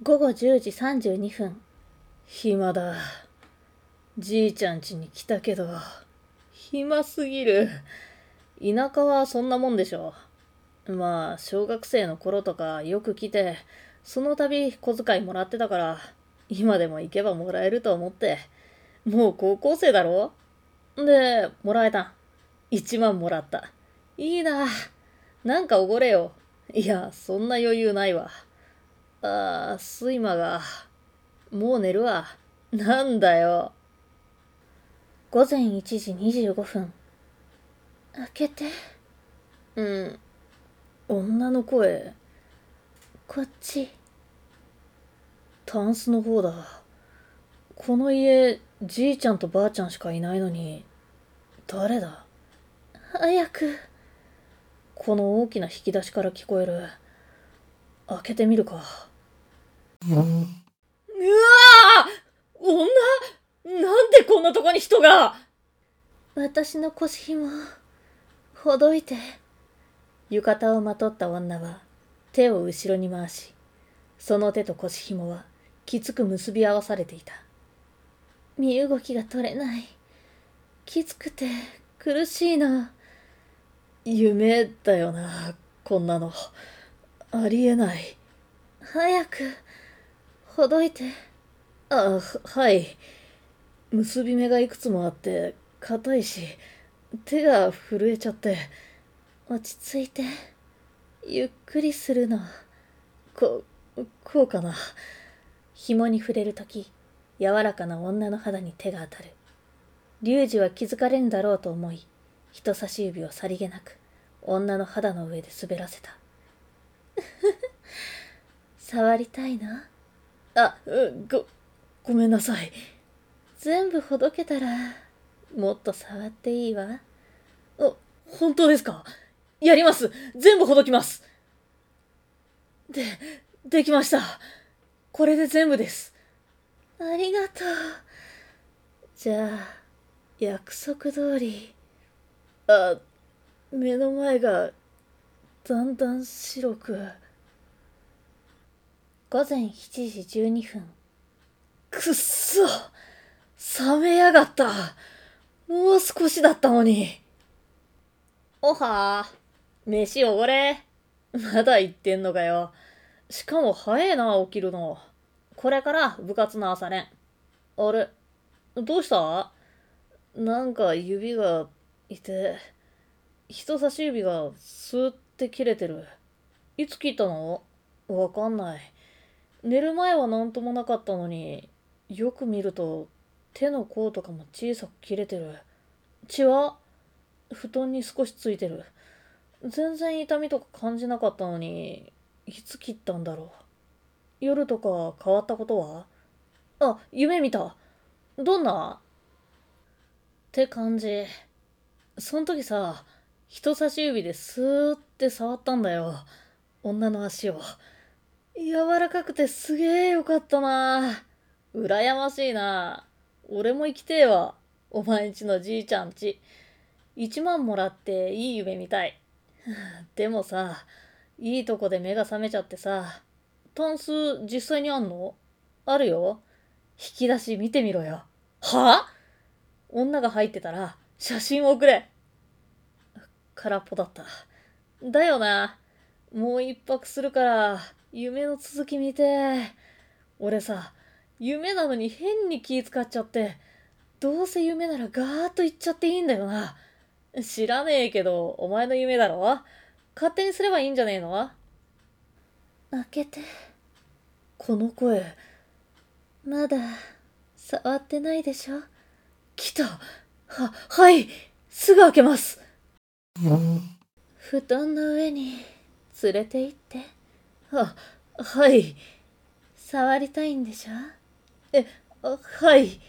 午後10時32分。暇だ。じいちゃん家に来たけど暇すぎる。田舎はそんなもんでしょ。まあ小学生の頃とかよく来てその度小遣いもらってたから今でも行けばもらえると思ってもう高校生だろ？でもらえた。1万もらった。いいな。なんかおごれよ。いやそんな余裕ないわ。あー睡魔がもう寝るわ。なんだよ。午前1時25分。開けて。うん。女の声。こっち。タンスの方だ。この家じいちゃんとばあちゃんしかいないのに誰だ？早く。この大きな引き出しから聞こえる。開けてみるか。うわ女なんでこんなとこに人が？私の腰紐ほどいて浴衣をまとった女は手を後ろに回しその手と腰紐はきつく結び合わされていた。身動きが取れない。きつくて苦しいな。夢だよなこんなの。ありえない。早くほどいて。あはい。結び目がいくつもあって硬いし手が震えちゃって。落ち着いてゆっくりするの。ここうかな。紐に触れるとき柔らかな女の肌に手が当たる。龍二は気づかれんだろうと思い人差し指をさりげなく女の肌の上で滑らせた。触りたいな。あごごめんなさい。全部ほどけたらもっと触っていいわ。あ本当ですか？やります。全部ほどきます。でできました。これで全部です。ありがとう。じゃあ約束通りあ目の前がだんだん白く午前7時12分。くっそ！冷めやがった！もう少しだったのに。おはー。飯おごれ。まだ言ってんのかよ。しかも早えな起きるの。これから部活の朝練。あれ？どうした？なんか指がい。て人差し指がスーって切れてる。いつ切ったの？わかんない寝る前は何ともなかったのによく見ると手の甲とかも小さく切れてる。血は布団に少しついてる。全然痛みとか感じなかったのにいつ切ったんだろう。夜とか変わったことは？あ夢見た。どんな？って感じ。そん時さ人差し指でスーって触ったんだよ。女の足を。柔らかくてすげえよかったな。羨ましいな。俺も生きてえわ。お前んちのじいちゃんち。1万もらっていい夢見たい。でもさいいとこで目が覚めちゃってさタンス実際にあんの？あるよ。引き出し見てみろよ。は？あ女が入ってたら写真を送れ。空っぽだった。だよな。もう一泊するから夢の続き見て。俺さ夢なのに変に気使っちゃってどうせ夢ならガーッと言っちゃっていいんだよな。知らねえけどお前の夢だろ？勝手にすればいいんじゃねえの？開けて。この声まだ触ってないでしょ？来た。ははい。すぐ開けます。布団の上に連れて行ってははい。触りたいんでしょ？えはい。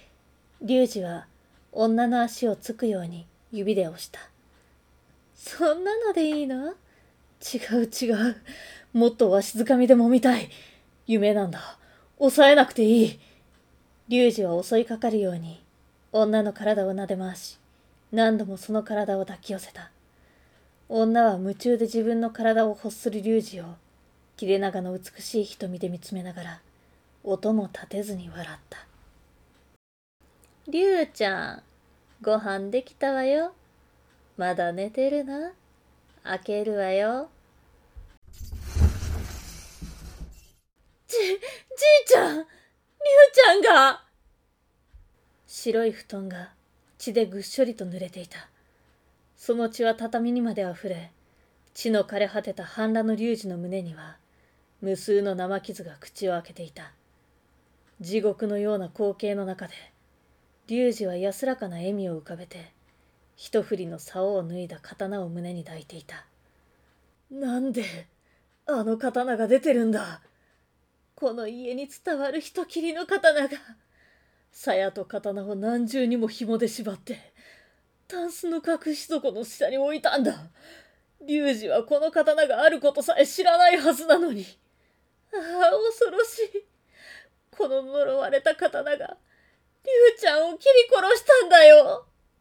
リュウジは女の足をつくように指で押した。そんなのでいいの？違う違う。もっとわしづかみでも見たい。夢なんだ。抑えなくていい。リュウジは襲いかかるように女の体を撫で回し何度もその体を抱き寄せた。女は夢中で自分の体を欲するリュウジを切れ長の美しい瞳で見つめながら音も立てずに笑った。りゅうちゃん、ご飯できたわよ。まだ寝てるな。開けるわよ。じ、じいちゃんりゅうちゃんが白い布団が血でぐっしょりと濡れていた。その血は畳にまで溢れ、血の枯れ果てた半裸の龍二の胸には、無数の生傷が口を開けていた。地獄のような光景の中で、龍二は安らかな笑みを浮かべて、一振りの竿を脱いだ刀を胸に抱いていた。なんで、あの刀が出てるんだ？この家に伝わる人斬りの刀が、鞘と刀を何重にも紐で縛って、タンスの隠し底の下に置いたんだ。龍二はこの刀があることさえ知らないはずなのに。ああ、恐ろしい。この呪われた刀が、竜ちゃんを切り殺したんだよ。